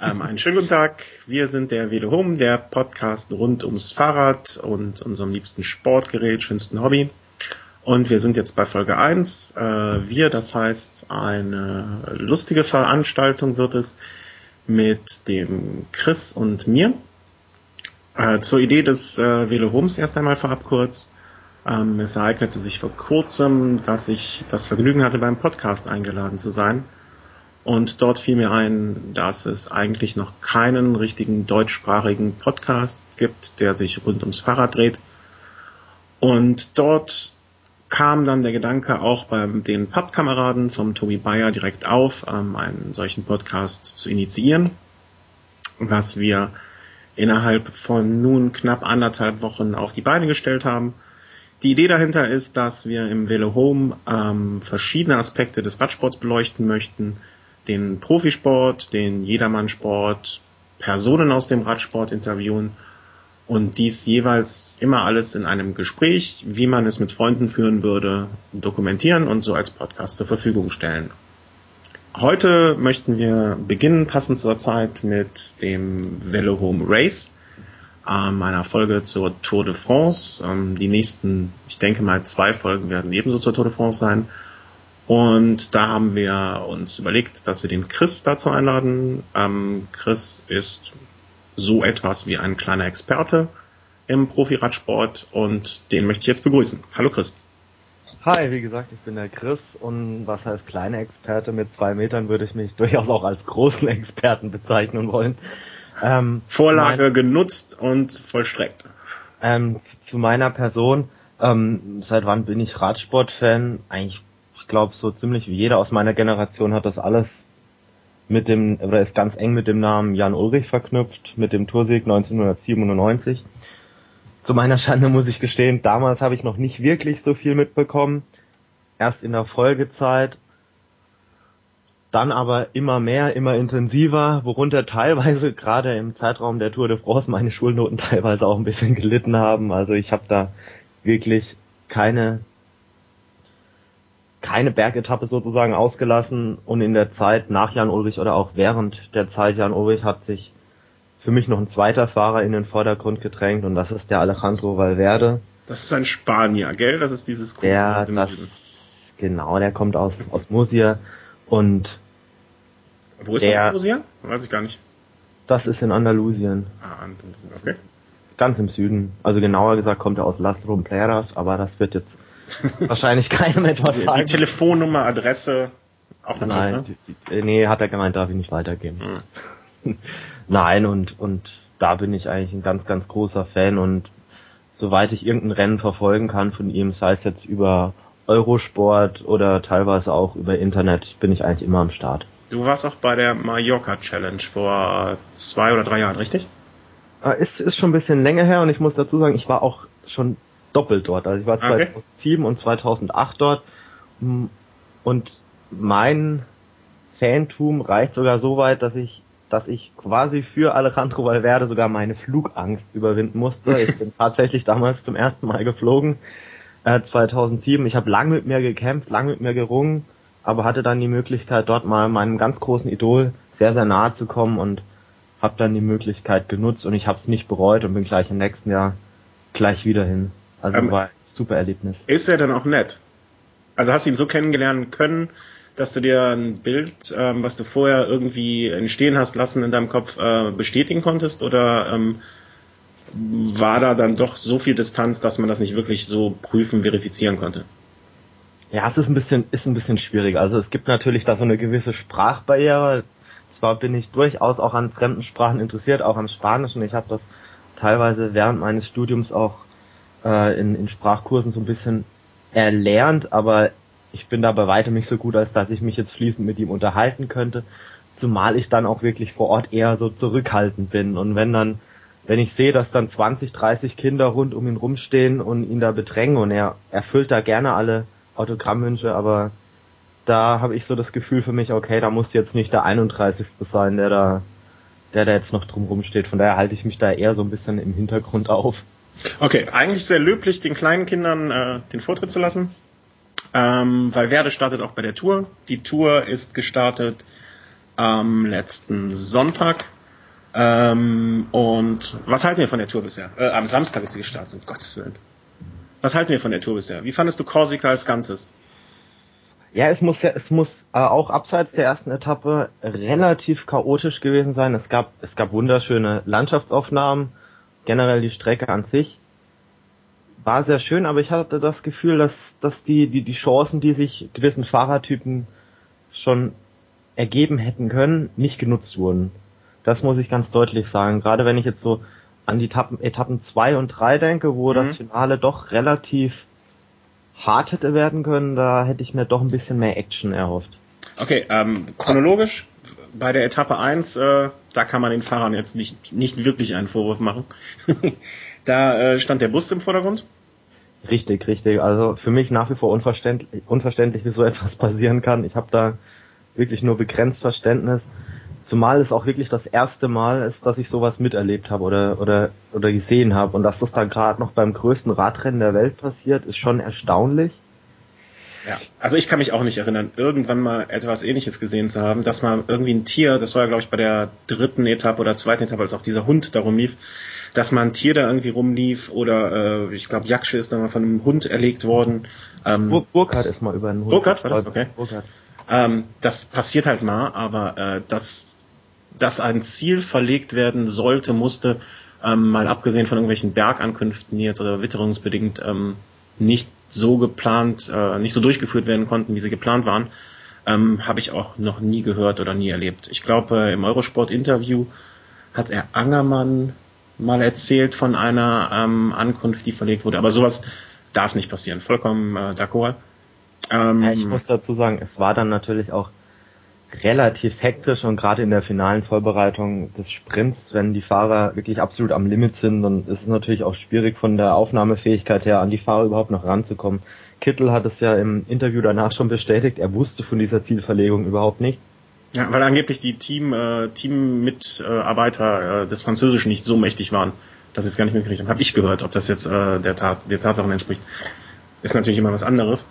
Ähm, einen schönen guten Tag. Wir sind der Velo Home, der Podcast rund ums Fahrrad und unserem liebsten Sportgerät, schönsten Hobby. Und wir sind jetzt bei Folge 1. Äh, wir, das heißt, eine lustige Veranstaltung wird es mit dem Chris und mir. Äh, zur Idee des äh, Velo Homes erst einmal vorab kurz. Ähm, es ereignete sich vor kurzem, dass ich das Vergnügen hatte, beim Podcast eingeladen zu sein. Und dort fiel mir ein, dass es eigentlich noch keinen richtigen deutschsprachigen Podcast gibt, der sich rund ums Fahrrad dreht. Und dort kam dann der Gedanke auch bei den Pappkameraden vom Tobi Bayer direkt auf, ähm, einen solchen Podcast zu initiieren, was wir innerhalb von nun knapp anderthalb Wochen auf die Beine gestellt haben. Die Idee dahinter ist, dass wir im Velo Home ähm, verschiedene Aspekte des Radsports beleuchten möchten, den Profisport, den Jedermannsport, Personen aus dem Radsport interviewen und dies jeweils immer alles in einem Gespräch, wie man es mit Freunden führen würde, dokumentieren und so als Podcast zur Verfügung stellen. Heute möchten wir beginnen, passend zur Zeit, mit dem Velo Home Race, ähm, einer Folge zur Tour de France. Ähm, die nächsten, ich denke mal, zwei Folgen werden ebenso zur Tour de France sein. Und da haben wir uns überlegt, dass wir den Chris dazu einladen. Ähm, Chris ist so etwas wie ein kleiner Experte im Profiradsport und den möchte ich jetzt begrüßen. Hallo Chris. Hi, wie gesagt, ich bin der Chris und was heißt kleiner Experte? Mit zwei Metern würde ich mich durchaus auch als großen Experten bezeichnen wollen. Ähm, Vorlage mein, genutzt und vollstreckt. Ähm, zu, zu, meiner Person, ähm, seit wann bin ich Radsportfan? Eigentlich glaube, so ziemlich wie jeder aus meiner Generation hat das alles mit dem, oder ist ganz eng mit dem Namen Jan Ulrich verknüpft, mit dem Toursieg 1997. Zu meiner Schande muss ich gestehen, damals habe ich noch nicht wirklich so viel mitbekommen. Erst in der Folgezeit, dann aber immer mehr, immer intensiver, worunter teilweise gerade im Zeitraum der Tour de France meine Schulnoten teilweise auch ein bisschen gelitten haben. Also ich habe da wirklich keine keine Bergetappe sozusagen ausgelassen und in der Zeit nach Jan Ulrich oder auch während der Zeit Jan Ulrich hat sich für mich noch ein zweiter Fahrer in den Vordergrund gedrängt und das ist der Alejandro Valverde. Das ist ein Spanier, gell? Das ist dieses der, das, Genau, der kommt aus, aus Murcia und Wo ist der, das Murcia? Weiß ich gar nicht. Das ist in Andalusien. Ah, Andalusien, okay. Ganz im Süden. Also genauer gesagt kommt er aus Las Rompleras, aber das wird jetzt wahrscheinlich keinem etwas sagen. Die Telefonnummer, Adresse, auch eine Nein, die, die, nee, hat er gemeint, darf ich nicht weitergeben. Hm. Nein, und, und da bin ich eigentlich ein ganz, ganz großer Fan und soweit ich irgendein Rennen verfolgen kann von ihm, sei es jetzt über Eurosport oder teilweise auch über Internet, bin ich eigentlich immer am Start. Du warst auch bei der Mallorca Challenge vor zwei oder drei Jahren, richtig? Äh, ist, ist schon ein bisschen länger her und ich muss dazu sagen, ich war auch schon doppelt dort. Also ich war 2007 okay. und 2008 dort und mein Fantum reicht sogar so weit, dass ich dass ich quasi für Alejandro Valverde sogar meine Flugangst überwinden musste. Ich bin tatsächlich damals zum ersten Mal geflogen, äh, 2007. Ich habe lang mit mir gekämpft, lang mit mir gerungen, aber hatte dann die Möglichkeit, dort mal meinem ganz großen Idol sehr, sehr nahe zu kommen und habe dann die Möglichkeit genutzt und ich habe es nicht bereut und bin gleich im nächsten Jahr gleich wieder hin. Also ähm, war super Erlebnis. Ist er dann auch nett? Also hast du ihn so kennengelernt können, dass du dir ein Bild, ähm, was du vorher irgendwie entstehen hast lassen in deinem Kopf, äh, bestätigen konntest? Oder ähm, war da dann doch so viel Distanz, dass man das nicht wirklich so prüfen, verifizieren konnte? Ja, es ist ein bisschen, ist ein bisschen schwierig. Also es gibt natürlich da so eine gewisse Sprachbarriere. Zwar bin ich durchaus auch an fremden Sprachen interessiert, auch am Spanischen. Ich habe das teilweise während meines Studiums auch äh, in, in Sprachkursen so ein bisschen erlernt, aber ich bin da bei weitem nicht so gut, als dass ich mich jetzt fließend mit ihm unterhalten könnte, zumal ich dann auch wirklich vor Ort eher so zurückhaltend bin und wenn dann wenn ich sehe, dass dann 20, 30 Kinder rund um ihn rumstehen und ihn da bedrängen und er erfüllt da gerne alle Autogrammwünsche, aber da habe ich so das Gefühl für mich, okay, da muss jetzt nicht der 31. sein, der da, der da jetzt noch drum rumsteht. Von daher halte ich mich da eher so ein bisschen im Hintergrund auf. Okay, eigentlich sehr löblich, den kleinen Kindern äh, den Vortritt zu lassen. Ähm, weil Werde startet auch bei der Tour. Die Tour ist gestartet am letzten Sonntag. Ähm, und was halten wir von der Tour bisher? Äh, am Samstag ist sie gestartet, um Gottes Willen. Was halten wir von der Tour bisher? Wie fandest du Korsika als Ganzes? Ja, es muss ja, es muss äh, auch abseits der ersten Etappe relativ chaotisch gewesen sein. Es gab, es gab wunderschöne Landschaftsaufnahmen, generell die Strecke an sich war sehr schön, aber ich hatte das Gefühl, dass, dass die, die, die Chancen, die sich gewissen Fahrertypen schon ergeben hätten können, nicht genutzt wurden. Das muss ich ganz deutlich sagen. Gerade wenn ich jetzt so an die Etappen, Etappen 2 und 3 denke, wo mhm. das Finale doch relativ hart hätte werden können, da hätte ich mir doch ein bisschen mehr Action erhofft. Okay, ähm, chronologisch bei der Etappe 1, äh, da kann man den Fahrern jetzt nicht, nicht wirklich einen Vorwurf machen. da äh, stand der Bus im Vordergrund. Richtig, richtig. Also für mich nach wie vor unverständlich, unverständlich wie so etwas passieren kann. Ich habe da wirklich nur begrenzt Verständnis. Zumal es auch wirklich das erste Mal ist, dass ich sowas miterlebt habe oder, oder, oder gesehen habe. Und dass das dann gerade noch beim größten Radrennen der Welt passiert, ist schon erstaunlich. Ja, also ich kann mich auch nicht erinnern, irgendwann mal etwas ähnliches gesehen zu haben, dass mal irgendwie ein Tier, das war ja glaube ich bei der dritten Etappe oder zweiten Etappe, als auch dieser Hund darum lief, dass mal ein Tier da irgendwie rumlief oder äh, ich glaube Jaksche ist dann mal von einem Hund erlegt worden. Ähm, Bur Burkhardt ist mal über einen Hund. Burkhardt war das? Okay. Burkhardt. Ähm, das passiert halt mal, aber äh, dass, dass ein Ziel verlegt werden sollte, musste, ähm, mal abgesehen von irgendwelchen Bergankünften jetzt oder witterungsbedingt ähm, nicht so geplant, äh, nicht so durchgeführt werden konnten, wie sie geplant waren, ähm, habe ich auch noch nie gehört oder nie erlebt. Ich glaube, äh, im Eurosport-Interview hat er Angermann mal erzählt von einer ähm, Ankunft, die verlegt wurde. Aber sowas darf nicht passieren. Vollkommen äh, d'accord. Ähm, ja, ich muss dazu sagen, es war dann natürlich auch relativ hektisch und gerade in der finalen Vorbereitung des Sprints, wenn die Fahrer wirklich absolut am Limit sind, dann ist es natürlich auch schwierig von der Aufnahmefähigkeit her an die Fahrer überhaupt noch ranzukommen. Kittel hat es ja im Interview danach schon bestätigt, er wusste von dieser Zielverlegung überhaupt nichts. Ja, weil angeblich die Team, äh, Teammitarbeiter äh, des Französischen nicht so mächtig waren, dass sie es gar nicht mitgekriegt haben. Habe ich gehört, ob das jetzt äh, der, Tat, der Tatsachen entspricht. Ist natürlich immer was anderes.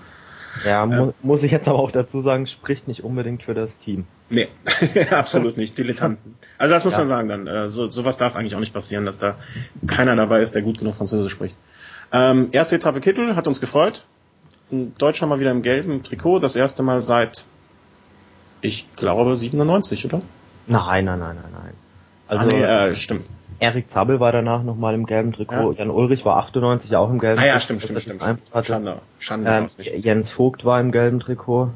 Ja, mu muss ich jetzt aber auch dazu sagen, spricht nicht unbedingt für das Team. Nee, absolut nicht. Dilettanten. Also das muss ja. man sagen dann. Äh, so, sowas darf eigentlich auch nicht passieren, dass da keiner dabei ist, der gut genug Französisch spricht. Ähm, erste Etappe Kittel hat uns gefreut. Deutscher mal wieder im gelben Trikot. Das erste Mal seit ich glaube 97, oder? Nein, nein, nein, nein, nein. Also, ah, nee, äh, stimmt. Erik Zabel war danach nochmal im gelben Trikot. Ja. Jan Ulrich war 98 auch im gelben ah, ja, stimmt, stimmt, stimmt. Schande, Schande ähm, Jens Vogt war im gelben Trikot.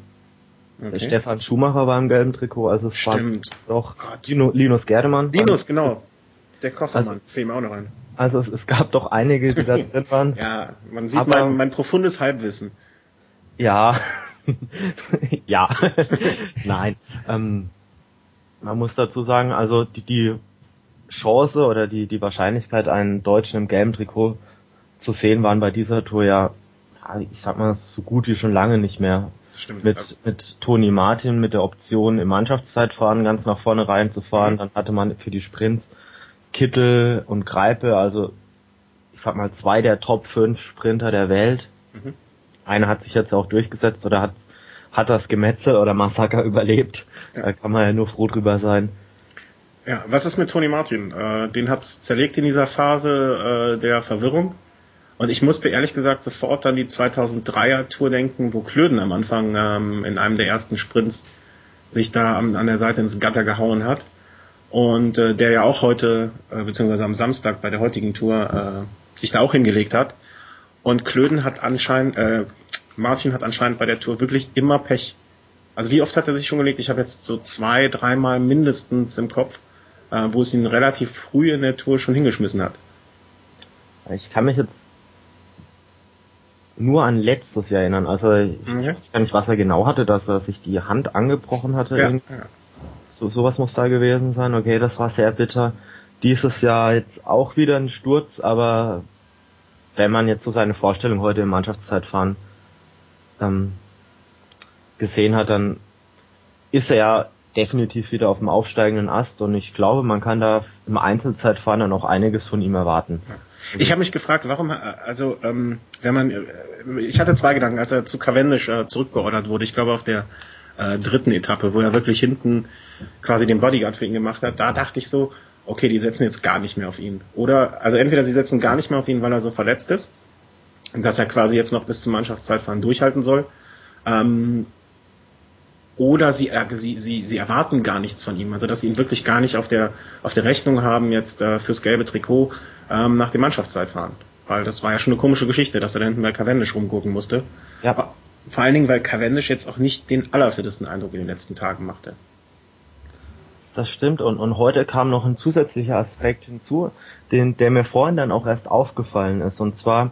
Okay. Stefan Schumacher war im gelben Trikot. Also es stimmt. war doch Lino, Linus Gerdemann. Linus, genau. Der Koffermann, also, fiel mir auch noch ein. Also es, es gab doch einige, die da drin waren. ja, man sieht Aber, mein, mein profundes Halbwissen. Ja, ja, nein. Ähm, man muss dazu sagen, also die, die Chance oder die, die Wahrscheinlichkeit, einen Deutschen im gelben Trikot zu sehen, waren bei dieser Tour ja, ich sag mal, so gut wie schon lange nicht mehr. Stimmt, mit, ja. mit Toni Martin mit der Option im Mannschaftszeitfahren ganz nach vorne reinzufahren. Mhm. Dann hatte man für die Sprints Kittel und Greipe, also ich sag mal zwei der Top 5 Sprinter der Welt. Mhm. Einer hat sich jetzt auch durchgesetzt oder hat, hat das Gemetzel oder Massaker überlebt. Ja. Da kann man ja nur froh drüber sein. Ja, was ist mit Tony Martin? Äh, den hat's zerlegt in dieser Phase äh, der Verwirrung. Und ich musste ehrlich gesagt sofort an die 2003er Tour denken, wo Klöden am Anfang ähm, in einem der ersten Sprints sich da an, an der Seite ins Gatter gehauen hat. Und äh, der ja auch heute, äh, beziehungsweise am Samstag bei der heutigen Tour, äh, sich da auch hingelegt hat. Und Klöden hat anscheinend, äh, Martin hat anscheinend bei der Tour wirklich immer Pech. Also wie oft hat er sich schon gelegt? Ich habe jetzt so zwei, dreimal mindestens im Kopf, äh, wo es ihn relativ früh in der Tour schon hingeschmissen hat. Ich kann mich jetzt nur an letztes Jahr erinnern. Also ich mhm. weiß gar nicht, was er genau hatte, dass er sich die Hand angebrochen hatte. Ja, ja. So sowas muss da gewesen sein. Okay, das war sehr bitter. Dieses Jahr jetzt auch wieder ein Sturz, aber wenn man jetzt so seine Vorstellung heute im Mannschaftszeitfahren ähm, gesehen hat, dann ist er ja definitiv wieder auf dem aufsteigenden Ast und ich glaube, man kann da im Einzelzeitfahren dann auch einiges von ihm erwarten. Ich habe mich gefragt, warum, also ähm, wenn man, ich hatte zwei Gedanken, als er zu Cavendish äh, zurückgeordert wurde. Ich glaube auf der äh, dritten Etappe, wo er wirklich hinten quasi den Bodyguard für ihn gemacht hat, da dachte ich so, okay, die setzen jetzt gar nicht mehr auf ihn. Oder, also entweder sie setzen gar nicht mehr auf ihn, weil er so verletzt ist, dass er quasi jetzt noch bis zum Mannschaftszeitfahren durchhalten soll. Ähm, oder sie, äh, sie, sie, sie erwarten gar nichts von ihm, also dass sie ihn wirklich gar nicht auf der, auf der Rechnung haben jetzt äh, fürs gelbe Trikot ähm, nach dem Mannschaftszeitfahren. Weil das war ja schon eine komische Geschichte, dass er da hinten bei Cavendish rumgucken musste. Ja. Vor, vor allen Dingen, weil Cavendish jetzt auch nicht den allerfittesten Eindruck in den letzten Tagen machte. Das stimmt und, und heute kam noch ein zusätzlicher Aspekt hinzu, den, der mir vorhin dann auch erst aufgefallen ist. Und zwar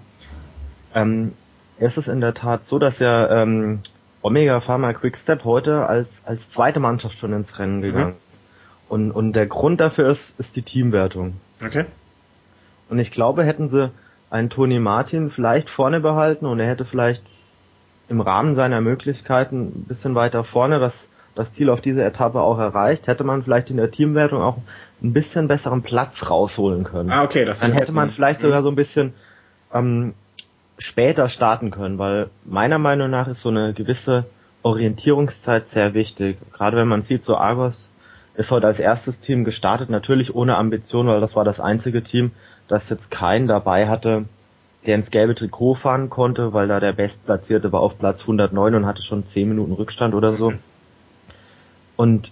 ähm, ist es in der Tat so, dass ja ähm, Omega Pharma Quickstep heute als, als zweite Mannschaft schon ins Rennen gegangen mhm. ist. Und, und der Grund dafür ist, ist die Teamwertung. Okay. Und ich glaube, hätten sie einen Tony Martin vielleicht vorne behalten und er hätte vielleicht im Rahmen seiner Möglichkeiten ein bisschen weiter vorne das das Ziel auf diese Etappe auch erreicht, hätte man vielleicht in der Teamwertung auch ein bisschen besseren Platz rausholen können. Ah, okay, das Dann hätte man vielleicht sogar so ein bisschen ähm, später starten können, weil meiner Meinung nach ist so eine gewisse Orientierungszeit sehr wichtig. Gerade wenn man sieht, so Argos ist heute als erstes Team gestartet, natürlich ohne Ambition, weil das war das einzige Team, das jetzt keinen dabei hatte, der ins gelbe Trikot fahren konnte, weil da der Bestplatzierte war auf Platz 109 und hatte schon 10 Minuten Rückstand oder so. Und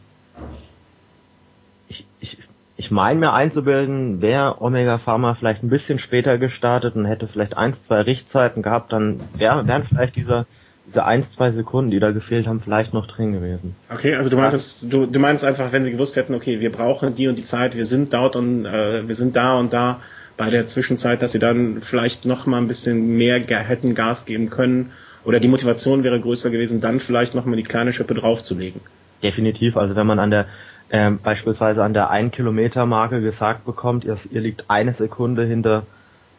ich, ich, ich meine mir einzubilden, wäre Omega Pharma vielleicht ein bisschen später gestartet und hätte vielleicht eins, zwei Richtzeiten gehabt, dann wär, wären vielleicht diese, diese eins, zwei Sekunden, die da gefehlt haben, vielleicht noch drin gewesen. Okay, also du meinst, du, du meinst einfach, wenn sie gewusst hätten, okay, wir brauchen die und die Zeit, wir sind dort und äh, wir sind da und da bei der Zwischenzeit, dass sie dann vielleicht noch mal ein bisschen mehr hätten Gas geben können oder die Motivation wäre größer gewesen, dann vielleicht noch mal die kleine Schippe draufzulegen. Definitiv. Also wenn man an der äh, beispielsweise an der 1 Kilometer Marke gesagt bekommt, ihr, ihr liegt eine Sekunde hinter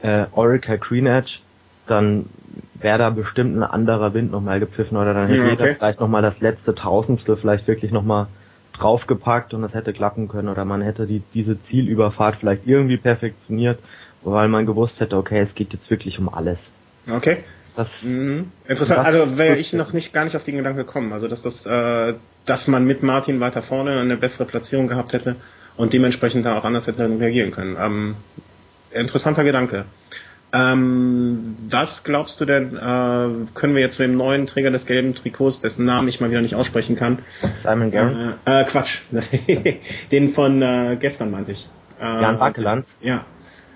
äh, Oracle Green Edge, dann wäre da bestimmt ein anderer Wind nochmal gepfiffen oder dann hätte ja, okay. jeder vielleicht nochmal das letzte Tausendstel vielleicht wirklich nochmal draufgepackt und das hätte klappen können oder man hätte die, diese Zielüberfahrt vielleicht irgendwie perfektioniert, weil man gewusst hätte, okay, es geht jetzt wirklich um alles. Okay. Das, mhm. Interessant, also wäre ich noch nicht gar nicht auf den Gedanken gekommen. Also dass das, äh, dass man mit Martin weiter vorne eine bessere Platzierung gehabt hätte und dementsprechend da auch anders hätte reagieren können. Ähm, interessanter Gedanke. Ähm, was glaubst du denn, äh, können wir jetzt zu dem neuen Träger des gelben Trikots, dessen Namen ich mal wieder nicht aussprechen kann? Simon Garrett? Äh, äh, Quatsch. Den von äh, gestern meinte ich. Äh, Jan Wackelands? Ja.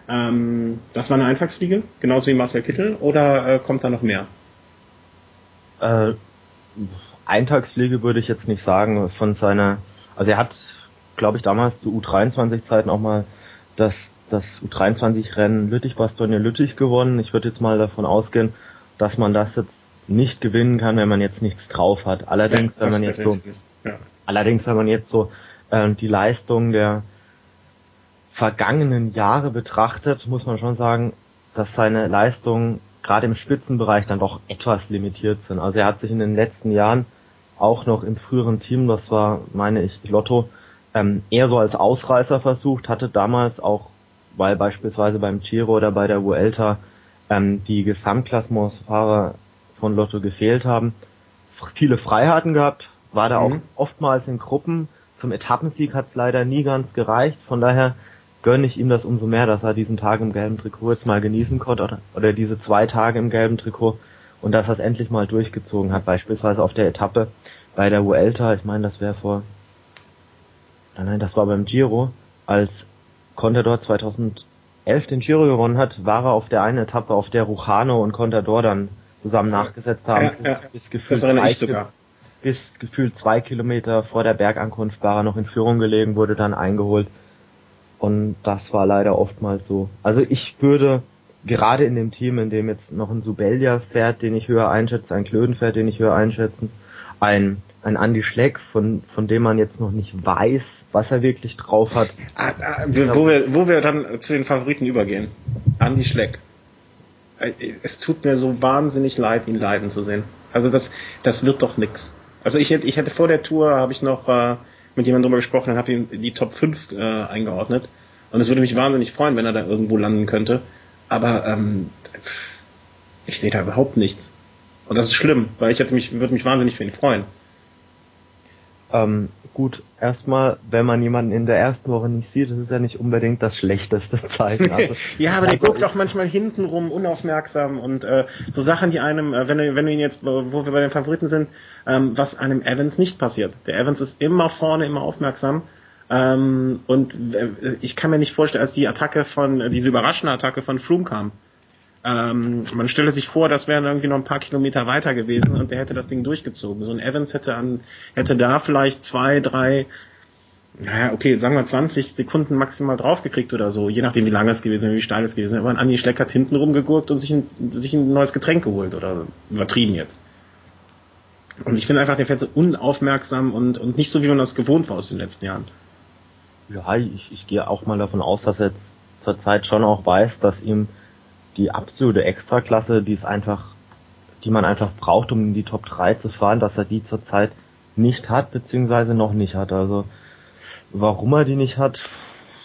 Ähm, das war eine Eintagsfliege, genauso wie Marcel Kittel, oder äh, kommt da noch mehr? Äh, Eintagsfliege würde ich jetzt nicht sagen. Von seiner, also er hat, glaube ich, damals zu U23-Zeiten auch mal das, das U23-Rennen Lüttich-Bastogne-Lüttich gewonnen. Ich würde jetzt mal davon ausgehen, dass man das jetzt nicht gewinnen kann, wenn man jetzt nichts drauf hat. Allerdings, ja, wenn man jetzt so, ja. allerdings, wenn man jetzt so äh, die Leistung der vergangenen Jahre betrachtet, muss man schon sagen, dass seine Leistungen gerade im Spitzenbereich dann doch etwas limitiert sind. Also er hat sich in den letzten Jahren auch noch im früheren Team, das war, meine ich, Lotto, ähm, eher so als Ausreißer versucht, hatte damals auch, weil beispielsweise beim Giro oder bei der Vuelta ähm, die Gesamtklassementsfahrer von Lotto gefehlt haben, viele Freiheiten gehabt, war da mhm. auch oftmals in Gruppen. Zum Etappensieg hat es leider nie ganz gereicht. Von daher gönne ich ihm das umso mehr, dass er diesen Tag im gelben Trikot jetzt mal genießen konnte oder, oder diese zwei Tage im gelben Trikot und dass er es endlich mal durchgezogen hat, beispielsweise auf der Etappe bei der Vuelta, ich meine, das wäre vor, nein, nein, das war beim Giro, als Contador 2011 den Giro gewonnen hat, war er auf der einen Etappe, auf der Ruchano und Contador dann zusammen nachgesetzt haben, ja, bis, ja. bis gefühlt drei, bis gefühlt zwei Kilometer vor der Bergankunft war er noch in Führung gelegen, wurde dann eingeholt und das war leider oftmals so. Also ich würde gerade in dem Team, in dem jetzt noch ein Subelja fährt, den ich höher einschätze, ein Klöden fährt, den ich höher einschätzen, ein, ein Andy Schleck, von, von dem man jetzt noch nicht weiß, was er wirklich drauf hat. Ah, ah, wo, wir, wo wir dann zu den Favoriten übergehen. Andy Schleck. Äh, es tut mir so wahnsinnig leid, ihn leiden zu sehen. Also das, das wird doch nix. Also ich hätte, ich hätte vor der Tour, habe ich noch äh, mit jemandem drüber gesprochen und habe ihm die Top 5 äh, eingeordnet. Und es würde mich wahnsinnig freuen, wenn er da irgendwo landen könnte. Aber ähm, ich sehe da überhaupt nichts. Und das ist schlimm, weil ich hätte mich, würde mich wahnsinnig für ihn freuen. Ähm, gut, erstmal, wenn man jemanden in der ersten Woche nicht sieht, das ist ja nicht unbedingt das schlechteste Zeichen. Also, ja, aber der also, guckt auch manchmal hintenrum unaufmerksam und äh, so Sachen, die einem, äh, wenn, wenn du ihn jetzt, wo wir bei den Favoriten sind, ähm, was einem Evans nicht passiert. Der Evans ist immer vorne, immer aufmerksam. Ähm, und äh, ich kann mir nicht vorstellen, als die Attacke von, diese überraschende Attacke von Froome kam, ähm, man stelle sich vor, das wären irgendwie noch ein paar Kilometer weiter gewesen und der hätte das Ding durchgezogen. So ein Evans hätte an, hätte da vielleicht zwei, drei, naja, okay, sagen wir 20 Sekunden maximal draufgekriegt oder so, je nachdem wie lang es gewesen wäre, wie steil es gewesen wäre. Aber Andi Schleck hat hinten rumgegurkt und sich ein, sich ein neues Getränk geholt oder übertrieben jetzt. Und ich finde einfach, der fährt so unaufmerksam und, und nicht so, wie man das gewohnt war aus den letzten Jahren. Ja, ich, ich gehe auch mal davon aus, dass er jetzt zur Zeit schon auch weiß, dass ihm die absolute Extraklasse, die es einfach, die man einfach braucht, um in die Top 3 zu fahren, dass er die zurzeit nicht hat, beziehungsweise noch nicht hat. Also warum er die nicht hat,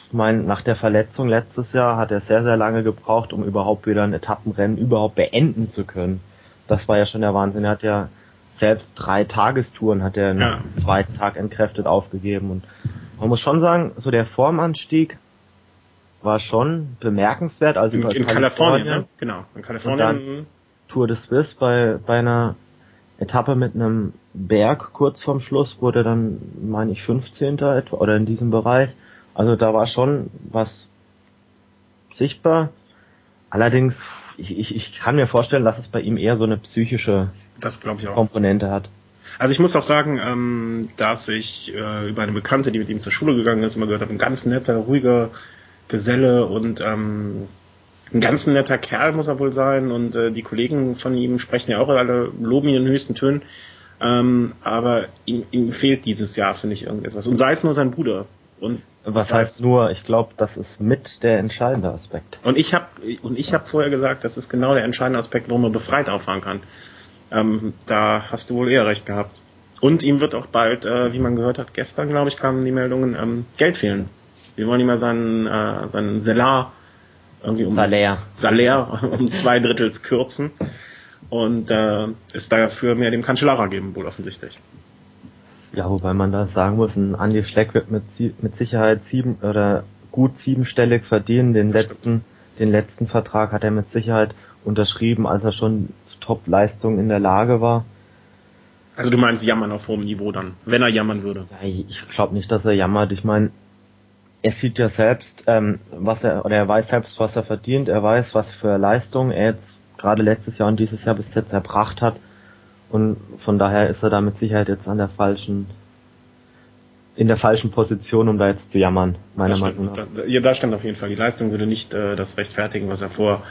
ich meine, nach der Verletzung letztes Jahr hat er sehr, sehr lange gebraucht, um überhaupt wieder ein Etappenrennen überhaupt beenden zu können. Das war ja schon der Wahnsinn. Er hat ja selbst drei Tagestouren hat er ja. zweiten Tag entkräftet aufgegeben und man muss schon sagen, so der Formanstieg war schon bemerkenswert. Also in, in Kalifornien, Kalifornien ne? genau. In Kalifornien. Tour de Suisse bei, bei einer Etappe mit einem Berg kurz vorm Schluss wurde dann, meine ich, 15. etwa oder in diesem Bereich. Also da war schon was sichtbar. Allerdings, ich, ich, ich kann mir vorstellen, dass es bei ihm eher so eine psychische Komponente hat. Also ich muss auch sagen, ähm, dass ich äh, über eine Bekannte, die mit ihm zur Schule gegangen ist, immer gehört habe, ein ganz netter, ruhiger, Geselle und ähm, ein ganz netter Kerl muss er wohl sein und äh, die Kollegen von ihm sprechen ja auch alle, loben ihn in den höchsten Tönen. Ähm, aber ihm, ihm fehlt dieses Jahr, finde ich, irgendetwas. Und sei es nur sein Bruder. Und was heißt nur, ich glaube, das ist mit der entscheidende Aspekt. Und ich habe und ich habe vorher gesagt, das ist genau der entscheidende Aspekt, warum er befreit auffahren kann. Ähm, da hast du wohl eher recht gehabt. Und ihm wird auch bald, äh, wie man gehört hat, gestern, glaube ich, kamen die Meldungen, ähm, Geld fehlen. Wir wollen ihm mal seinen, äh, seinen Salar irgendwie um Salär. Salär um zwei Drittels kürzen und äh, es dafür mehr dem Cancellara geben, wohl offensichtlich. Ja, wobei man da sagen muss, ein Andi Schleck wird mit, mit Sicherheit sieben oder gut siebenstellig verdienen. Den das letzten, stimmt. den letzten Vertrag hat er mit Sicherheit unterschrieben, als er schon zu Top-Leistung in der Lage war. Also du meinst jammern auf hohem Niveau dann, wenn er jammern würde? Ja, ich glaube nicht, dass er jammert. Ich meine, er sieht ja selbst, ähm, was er, oder er weiß selbst, was er verdient, er weiß, was für Leistung er jetzt gerade letztes Jahr und dieses Jahr bis jetzt erbracht hat. Und von daher ist er da mit Sicherheit jetzt an der falschen, in der falschen Position, um da jetzt zu jammern, meiner Meinung nach. Da, ja, da stand auf jeden Fall. Die Leistung würde nicht äh, das rechtfertigen, was er vor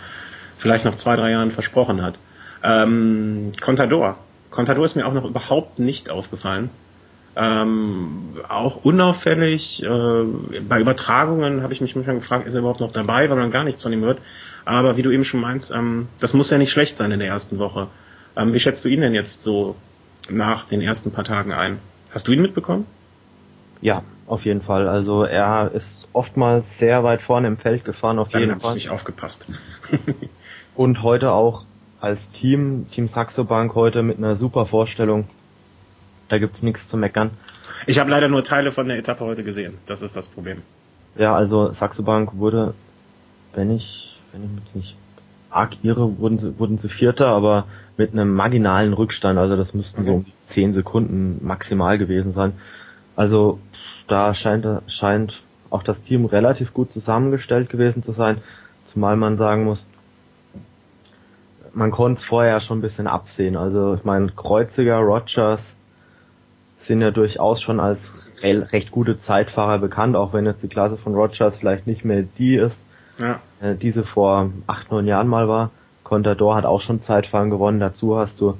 vielleicht noch zwei, drei Jahren versprochen hat. Ähm, Contador. Contador ist mir auch noch überhaupt nicht aufgefallen. Ähm, auch unauffällig. Äh, bei Übertragungen habe ich mich manchmal gefragt, ist er überhaupt noch dabei, weil man gar nichts von ihm hört. Aber wie du eben schon meinst, ähm, das muss ja nicht schlecht sein in der ersten Woche. Ähm, wie schätzt du ihn denn jetzt so nach den ersten paar Tagen ein? Hast du ihn mitbekommen? Ja, auf jeden Fall. Also er ist oftmals sehr weit vorne im Feld gefahren, auf Dann jeden Fall. Ich nicht aufgepasst. Und heute auch als Team, Team Saxo Bank heute mit einer super Vorstellung da gibt's nichts zu meckern. Ich habe leider nur Teile von der Etappe heute gesehen. Das ist das Problem. Ja, also Saxo Bank wurde, wenn ich, wenn ich mich nicht arg irre, wurden sie, wurden sie Vierter, aber mit einem marginalen Rückstand. Also das müssten okay. so um die 10 Sekunden maximal gewesen sein. Also da scheint, scheint auch das Team relativ gut zusammengestellt gewesen zu sein. Zumal man sagen muss, man konnte es vorher schon ein bisschen absehen. Also ich meine, Kreuziger, Rogers, sind ja durchaus schon als recht gute Zeitfahrer bekannt, auch wenn jetzt die Klasse von Rogers vielleicht nicht mehr die ist, ja. äh, diese vor acht, neun Jahren mal war. Contador hat auch schon Zeitfahren gewonnen. Dazu hast du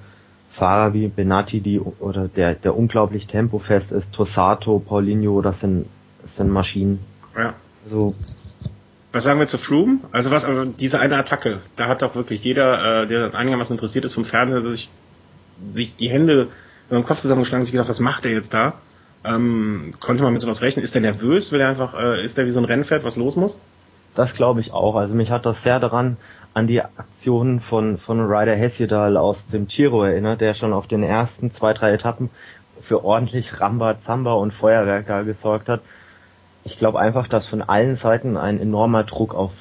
Fahrer wie Benatti, die oder der, der unglaublich tempofest ist, Tossato, Paulinho, das sind, das sind Maschinen. Ja. Also, was sagen wir zu Froome? Also was, also diese eine Attacke, da hat doch wirklich jeder, äh, der einigermaßen interessiert ist vom Fernseher, sich, sich die Hände über den Kopf zusammengeschlagen sich gedacht, was macht der jetzt da? Ähm, konnte man mit sowas rechnen? Ist der nervös? Will er einfach, äh, ist der wie so ein Rennpferd, was los muss? Das glaube ich auch. Also mich hat das sehr daran an die Aktionen von, von Ryder Hesjedal aus dem Giro erinnert, der schon auf den ersten zwei, drei Etappen für ordentlich Rambazamba und Feuerwerk da gesorgt hat. Ich glaube einfach, dass von allen Seiten ein enormer Druck auf,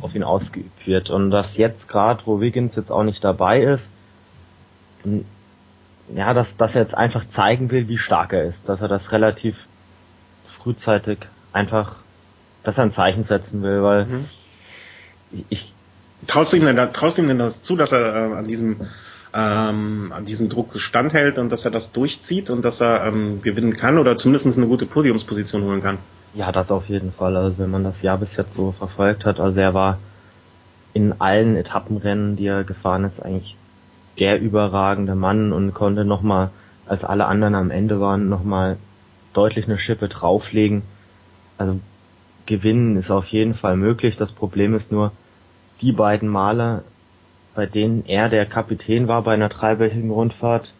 auf ihn ausgeübt wird und dass jetzt gerade, wo Wiggins jetzt auch nicht dabei ist, ja, dass, dass er jetzt einfach zeigen will, wie stark er ist, dass er das relativ frühzeitig einfach, dass er ein Zeichen setzen will, weil mhm. ich, Traust du ihm denn, traust du ihm denn das zu, dass er äh, an diesem ähm, an diesem Druck standhält und dass er das durchzieht und dass er ähm, gewinnen kann oder zumindest eine gute Podiumsposition holen kann? Ja, das auf jeden Fall. Also wenn man das Jahr bis jetzt so verfolgt hat, also er war in allen Etappenrennen, die er gefahren ist, eigentlich der überragende Mann und konnte nochmal, als alle anderen am Ende waren, nochmal deutlich eine Schippe drauflegen. Also gewinnen ist auf jeden Fall möglich. Das Problem ist nur, die beiden Male, bei denen er der Kapitän war bei einer dreiwöchigen Rundfahrt,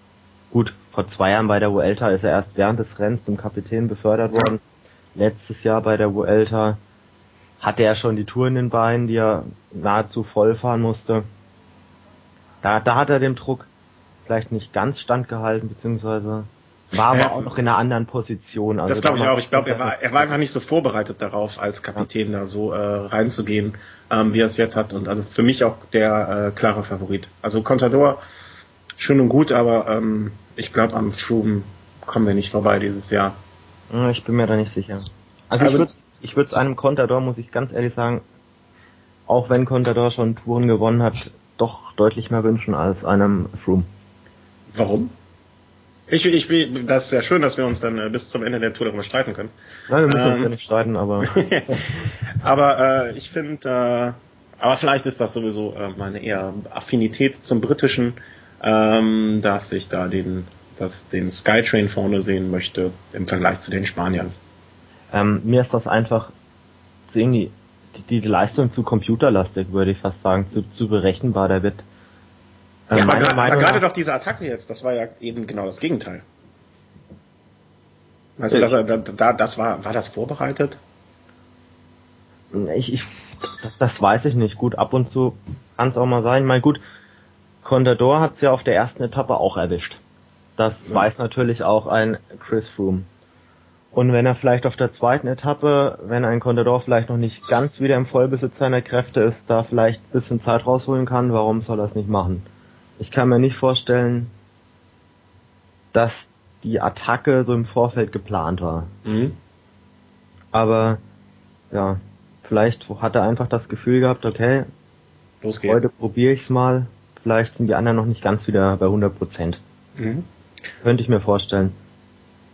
gut, vor zwei Jahren bei der Vuelta ist er erst während des Rennens zum Kapitän befördert worden. Letztes Jahr bei der Vuelta hatte er schon die Tour in den Beinen, die er nahezu voll fahren musste. Da, da hat er dem Druck vielleicht nicht ganz standgehalten, beziehungsweise war aber ja, auch noch in einer anderen Position. Also das glaube ich auch. Ich glaube, er war, er war einfach nicht so vorbereitet darauf, als Kapitän da so äh, reinzugehen, ähm, wie er es jetzt hat. Und also für mich auch der äh, klare Favorit. Also Contador, schön und gut, aber ähm, ich glaube, am Froome kommen wir nicht vorbei dieses Jahr. Ich bin mir da nicht sicher. Also, also ich würde es einem Contador, muss ich ganz ehrlich sagen, auch wenn Contador schon Touren gewonnen hat, doch deutlich mehr wünschen als einem Froome. Warum? Ich, ich, das ist ja schön, dass wir uns dann äh, bis zum Ende der Tour darüber streiten können. Nein, wir müssen ähm, uns ja ähm, nicht streiten, aber. aber äh, ich finde, äh, aber vielleicht ist das sowieso äh, meine eher Affinität zum Britischen, ähm, dass ich da den, dass den Skytrain vorne sehen möchte im Vergleich zu den Spaniern. Ähm, mir ist das einfach irgendwie die, die Leistung zu computerlastig, würde ich fast sagen, zu, zu berechenbar. Da wird ja, aber, aber gerade doch diese Attacke jetzt, das war ja eben genau das Gegenteil. Weißt du, dass er, da, da, das war, war das vorbereitet? Ich, ich, das weiß ich nicht. Gut, ab und zu kann es auch mal sein. Mein gut, Contador hat es ja auf der ersten Etappe auch erwischt. Das ja. weiß natürlich auch ein Chris Froome. Und wenn er vielleicht auf der zweiten Etappe, wenn ein Contador vielleicht noch nicht ganz wieder im Vollbesitz seiner Kräfte ist, da vielleicht ein bisschen Zeit rausholen kann, warum soll er es nicht machen? ich kann mir nicht vorstellen, dass die Attacke so im Vorfeld geplant war. Mhm. Aber ja, vielleicht hat er einfach das Gefühl gehabt, okay, Los geht's. heute probiere ich's mal. Vielleicht sind die anderen noch nicht ganz wieder bei 100 Prozent. Mhm. Könnte ich mir vorstellen.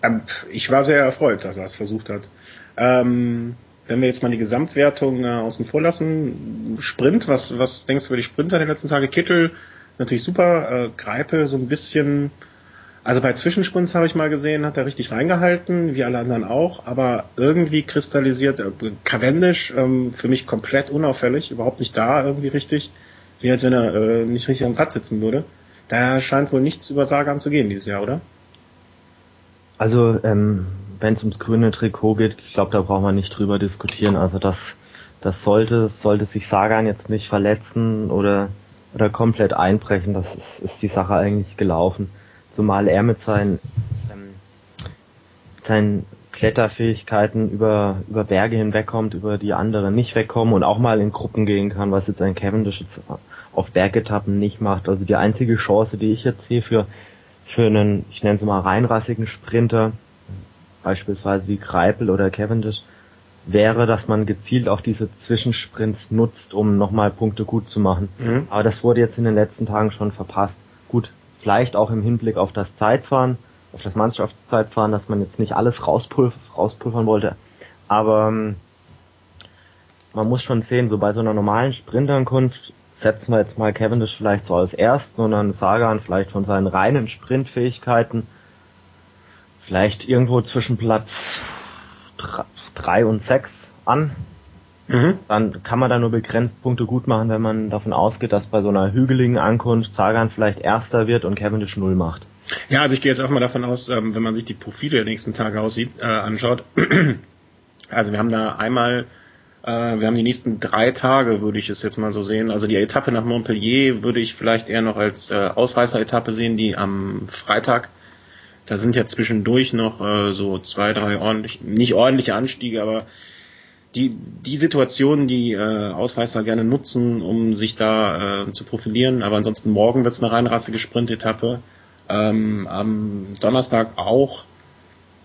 Ähm, ich war sehr erfreut, dass er es versucht hat. Ähm, wenn wir jetzt mal die Gesamtwertung äh, außen vor lassen, Sprint, was, was denkst du über die Sprinter der letzten Tage? Kittel, natürlich super. Äh, Greipel so ein bisschen, also bei Zwischensprints habe ich mal gesehen, hat er richtig reingehalten, wie alle anderen auch, aber irgendwie kristallisiert, äh, Cavendish ähm, für mich komplett unauffällig, überhaupt nicht da irgendwie richtig, wie als wenn er äh, nicht richtig am Rad sitzen würde. Da scheint wohl nichts über Sagan zu gehen dieses Jahr, oder? Also, ähm, wenn es ums grüne Trikot geht, ich glaube, da braucht man nicht drüber diskutieren. Also das, das sollte, sollte sich Sagan jetzt nicht verletzen oder oder komplett einbrechen, das ist, ist die Sache eigentlich gelaufen. Zumal er mit seinen, ähm, seinen Kletterfähigkeiten über, über Berge hinwegkommt, über die anderen nicht wegkommen und auch mal in Gruppen gehen kann, was jetzt ein Cavendish jetzt auf Bergetappen nicht macht. Also die einzige Chance, die ich jetzt sehe für, für einen, ich nenne es mal reinrassigen Sprinter, beispielsweise wie Greipel oder Cavendish, wäre, dass man gezielt auch diese Zwischensprints nutzt, um nochmal Punkte gut zu machen. Mhm. Aber das wurde jetzt in den letzten Tagen schon verpasst. Gut, vielleicht auch im Hinblick auf das Zeitfahren, auf das Mannschaftszeitfahren, dass man jetzt nicht alles rauspulv rauspulvern wollte. Aber ähm, man muss schon sehen, so bei so einer normalen Sprintankunft setzen wir jetzt mal Cavendish vielleicht so als ersten und dann Sagan vielleicht von seinen reinen Sprintfähigkeiten vielleicht irgendwo zwischen Platz drei und sechs an. Mhm. Dann kann man da nur begrenzt Punkte gut machen, wenn man davon ausgeht, dass bei so einer hügeligen Ankunft Sagan vielleicht Erster wird und Cavendish Null macht. Ja, also ich gehe jetzt auch mal davon aus, ähm, wenn man sich die Profile der nächsten Tage aussieht, äh, anschaut. Also wir haben da einmal, wir haben die nächsten drei Tage, würde ich es jetzt mal so sehen. Also die Etappe nach Montpellier würde ich vielleicht eher noch als äh, Ausreißer-Etappe sehen, die am Freitag Da sind ja zwischendurch noch äh, so zwei, drei ordentlich, nicht ordentliche Anstiege, aber die, die Situationen, die äh, Ausreißer gerne nutzen, um sich da äh, zu profilieren. Aber ansonsten morgen wird es eine reinrassige Sprint-Etappe. Ähm, am Donnerstag auch.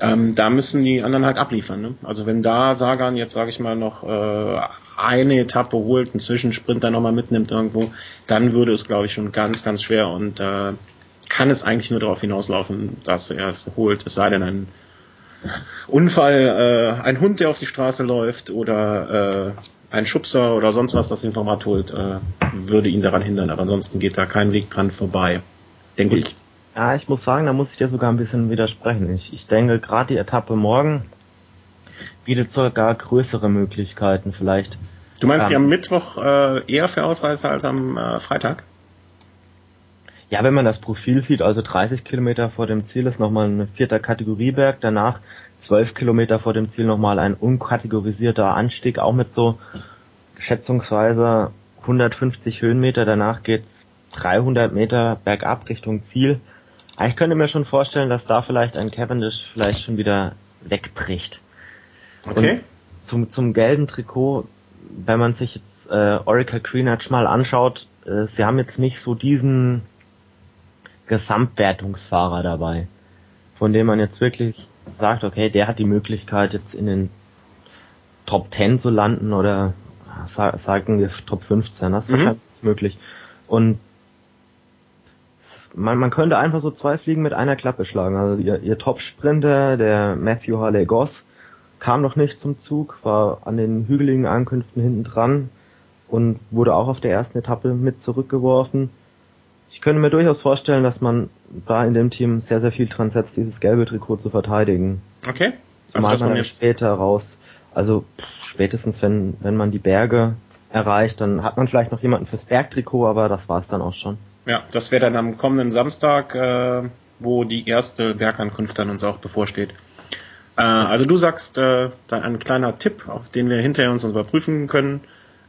Ähm, da müssen die anderen halt abliefern. Ne? Also wenn da Sagan jetzt, sage ich mal, noch äh, eine Etappe holt, einen Zwischensprint dann nochmal mitnimmt irgendwo, dann würde es, glaube ich, schon ganz, ganz schwer und äh, kann es eigentlich nur darauf hinauslaufen, dass er es holt, es sei denn ein Unfall, äh, ein Hund, der auf die Straße läuft oder äh, ein Schubser oder sonst was, das ihn vom Rad holt, äh, würde ihn daran hindern. Aber ansonsten geht da kein Weg dran vorbei, denke ich. Ja, ich muss sagen, da muss ich dir sogar ein bisschen widersprechen. Ich, ich denke, gerade die Etappe morgen bietet sogar größere Möglichkeiten vielleicht. Du meinst ähm, die am Mittwoch äh, eher für Ausreißer als am äh, Freitag? Ja, wenn man das Profil sieht, also 30 Kilometer vor dem Ziel ist nochmal ein vierter Kategorieberg, danach 12 Kilometer vor dem Ziel nochmal ein unkategorisierter Anstieg, auch mit so schätzungsweise 150 Höhenmeter, danach geht's 300 Meter bergab Richtung Ziel. Ich könnte mir schon vorstellen, dass da vielleicht ein Cavendish vielleicht schon wieder wegbricht. Okay. Und zum, zum gelben Trikot, wenn man sich jetzt äh, Oracle Greenwich mal anschaut, äh, sie haben jetzt nicht so diesen Gesamtwertungsfahrer dabei, von dem man jetzt wirklich sagt, okay, der hat die Möglichkeit jetzt in den Top 10 zu landen oder sagen wir Top 15, das ist mhm. wahrscheinlich möglich. Und man, man könnte einfach so zwei Fliegen mit einer Klappe schlagen. Also ihr, ihr Top-Sprinter, der Matthew Harley Goss, kam noch nicht zum Zug, war an den hügeligen Ankünften hinten dran und wurde auch auf der ersten Etappe mit zurückgeworfen ich könnte mir durchaus vorstellen, dass man da in dem Team sehr, sehr viel dran setzt, dieses gelbe Trikot zu verteidigen. Okay. Also Zumal man dann später raus, also pff, spätestens wenn, wenn man die Berge erreicht, dann hat man vielleicht noch jemanden fürs Bergtrikot, aber das war's dann auch schon. Ja, das wäre dann am kommenden Samstag, äh, wo die erste Bergankunft dann uns auch bevorsteht. Äh, also du sagst, äh, dann ein kleiner Tipp, auf den wir hinterher uns überprüfen können.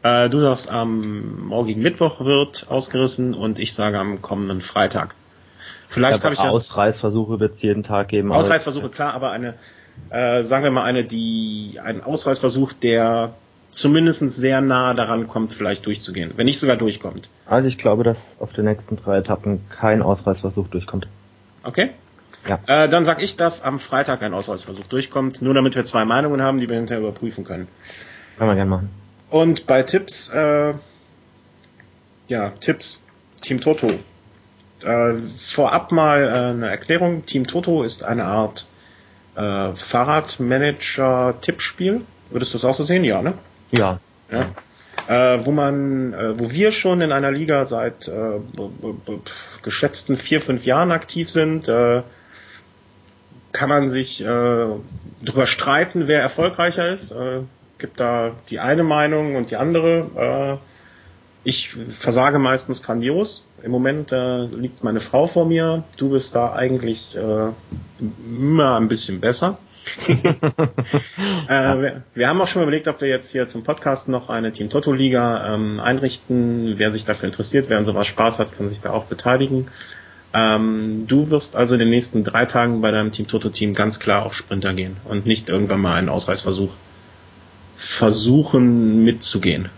Äh, du sagst, am morgigen Mittwoch wird ausgerissen und ich sage am kommenden Freitag. Vielleicht habe ich ja Ausreißversuche wird es jeden Tag geben. Ausreißversuche, klar, aber eine, äh, sagen wir mal eine, die ein Ausreißversuch, der zumindest sehr nah daran kommt, vielleicht durchzugehen, wenn nicht sogar durchkommt. Also ich glaube, dass auf den nächsten drei Etappen kein Ausreißversuch durchkommt. Okay. Ja. Äh, dann sag ich, dass am Freitag ein Ausreißversuch durchkommt, nur damit wir zwei Meinungen haben, die wir hinterher überprüfen können. Kann man gerne machen. Und bei Tipps, äh, ja, Tipps, Team Toto. Äh, vorab mal äh, eine Erklärung. Team Toto ist eine Art äh, Fahrradmanager-Tippspiel. Würdest du das auch so sehen? Ja, ne? Ja. ja. Äh, wo man, äh, wo wir schon in einer Liga seit äh, geschätzten vier, fünf Jahren aktiv sind, äh, kann man sich äh, darüber streiten, wer erfolgreicher ist. Äh, gibt da die eine Meinung und die andere. Ich versage meistens grandios. Im Moment äh, liegt meine Frau vor mir. Du bist da eigentlich äh, immer ein bisschen besser. äh, wir, wir, haben auch schon überlegt, ob wir jetzt hier zum Podcast noch eine Team Toto Liga ähm, einrichten. Wer sich dafür interessiert, wer an sowas Spaß hat, kann sich da auch beteiligen. Ähm, du wirst also in den nächsten drei Tagen bei deinem Team Toto Team ganz klar auf Sprinter gehen und nicht irgendwann mal einen Ausreißversuch versuchen mitzugehen?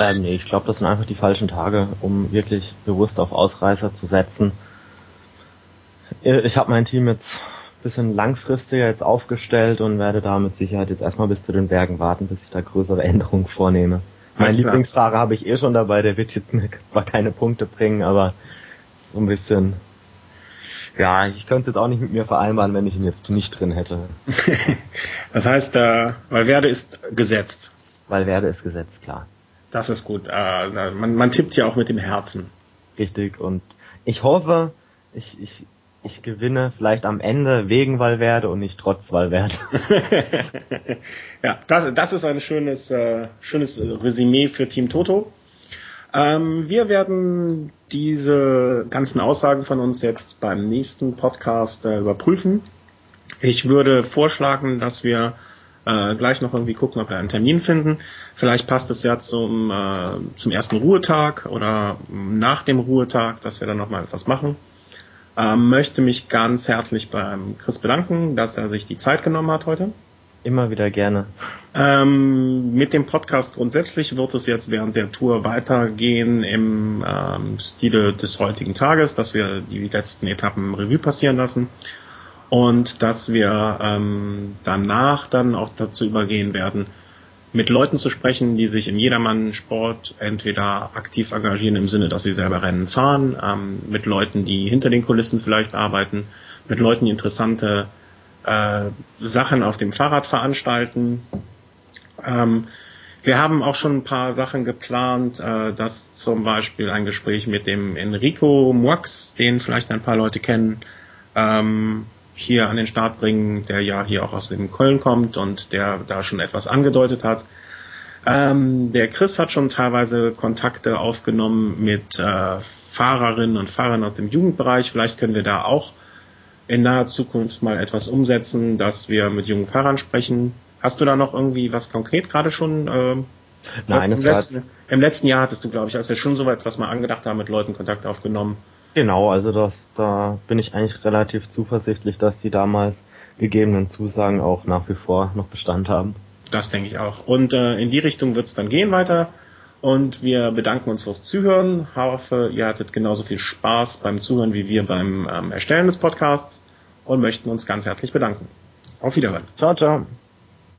Ähm, nee, ich glaube, das sind einfach die falschen Tage, um wirklich bewusst auf Ausreißer zu setzen. Ich habe mein Team jetzt ein bisschen langfristiger jetzt aufgestellt und werde da mit Sicherheit jetzt erstmal bis zu den Bergen warten, bis ich da größere Änderungen vornehme. Mein Lieblingsfahrer habe ich eh schon dabei, der wird jetzt mir zwar keine Punkte bringen, aber so ein bisschen ja, ich könnte es auch nicht mit mir vereinbaren, wenn ich ihn jetzt nicht drin hätte. das heißt, äh, Valverde ist gesetzt. Valverde ist gesetzt, klar. Das ist gut. Äh, man, man tippt ja auch mit dem Herzen. Richtig. Und ich hoffe, ich, ich, ich gewinne vielleicht am Ende wegen Valverde und nicht trotz Valverde. ja, das, das ist ein schönes, äh, schönes Resümee für Team Toto. Ähm, wir werden diese ganzen Aussagen von uns jetzt beim nächsten Podcast äh, überprüfen. Ich würde vorschlagen, dass wir äh, gleich noch irgendwie gucken, ob wir einen Termin finden. Vielleicht passt es ja zum, äh, zum ersten Ruhetag oder nach dem Ruhetag, dass wir dann nochmal etwas machen. Ähm, möchte mich ganz herzlich beim Chris bedanken, dass er sich die Zeit genommen hat heute. Immer wieder gerne. Ähm, mit dem Podcast grundsätzlich wird es jetzt während der Tour weitergehen im ähm, Stile des heutigen Tages, dass wir die letzten Etappen Revue passieren lassen und dass wir ähm, danach dann auch dazu übergehen werden, mit Leuten zu sprechen, die sich in jedermann Sport entweder aktiv engagieren im Sinne, dass sie selber Rennen fahren, ähm, mit Leuten, die hinter den Kulissen vielleicht arbeiten, mit Leuten, die interessante äh, Sachen auf dem Fahrrad veranstalten. Ähm, wir haben auch schon ein paar Sachen geplant, äh, dass zum Beispiel ein Gespräch mit dem Enrico Moix, den vielleicht ein paar Leute kennen, ähm, hier an den Start bringen, der ja hier auch aus dem Köln kommt und der da schon etwas angedeutet hat. Ähm, der Chris hat schon teilweise Kontakte aufgenommen mit äh, Fahrerinnen und Fahrern aus dem Jugendbereich. Vielleicht können wir da auch in naher Zukunft mal etwas umsetzen, dass wir mit jungen Fahrern sprechen. Hast du da noch irgendwie was konkret gerade schon? Äh, Nein, im letzten, im letzten Jahr hattest du, glaube ich, als wir schon so etwas mal angedacht haben, mit Leuten Kontakt aufgenommen. Genau, also das, da bin ich eigentlich relativ zuversichtlich, dass die damals gegebenen Zusagen auch nach wie vor noch Bestand haben. Das denke ich auch. Und äh, in die Richtung wird es dann gehen weiter. Und wir bedanken uns fürs Zuhören. Hoffe, ihr hattet genauso viel Spaß beim Zuhören wie wir beim ähm, Erstellen des Podcasts und möchten uns ganz herzlich bedanken. Auf Wiederhören. Ciao, ciao.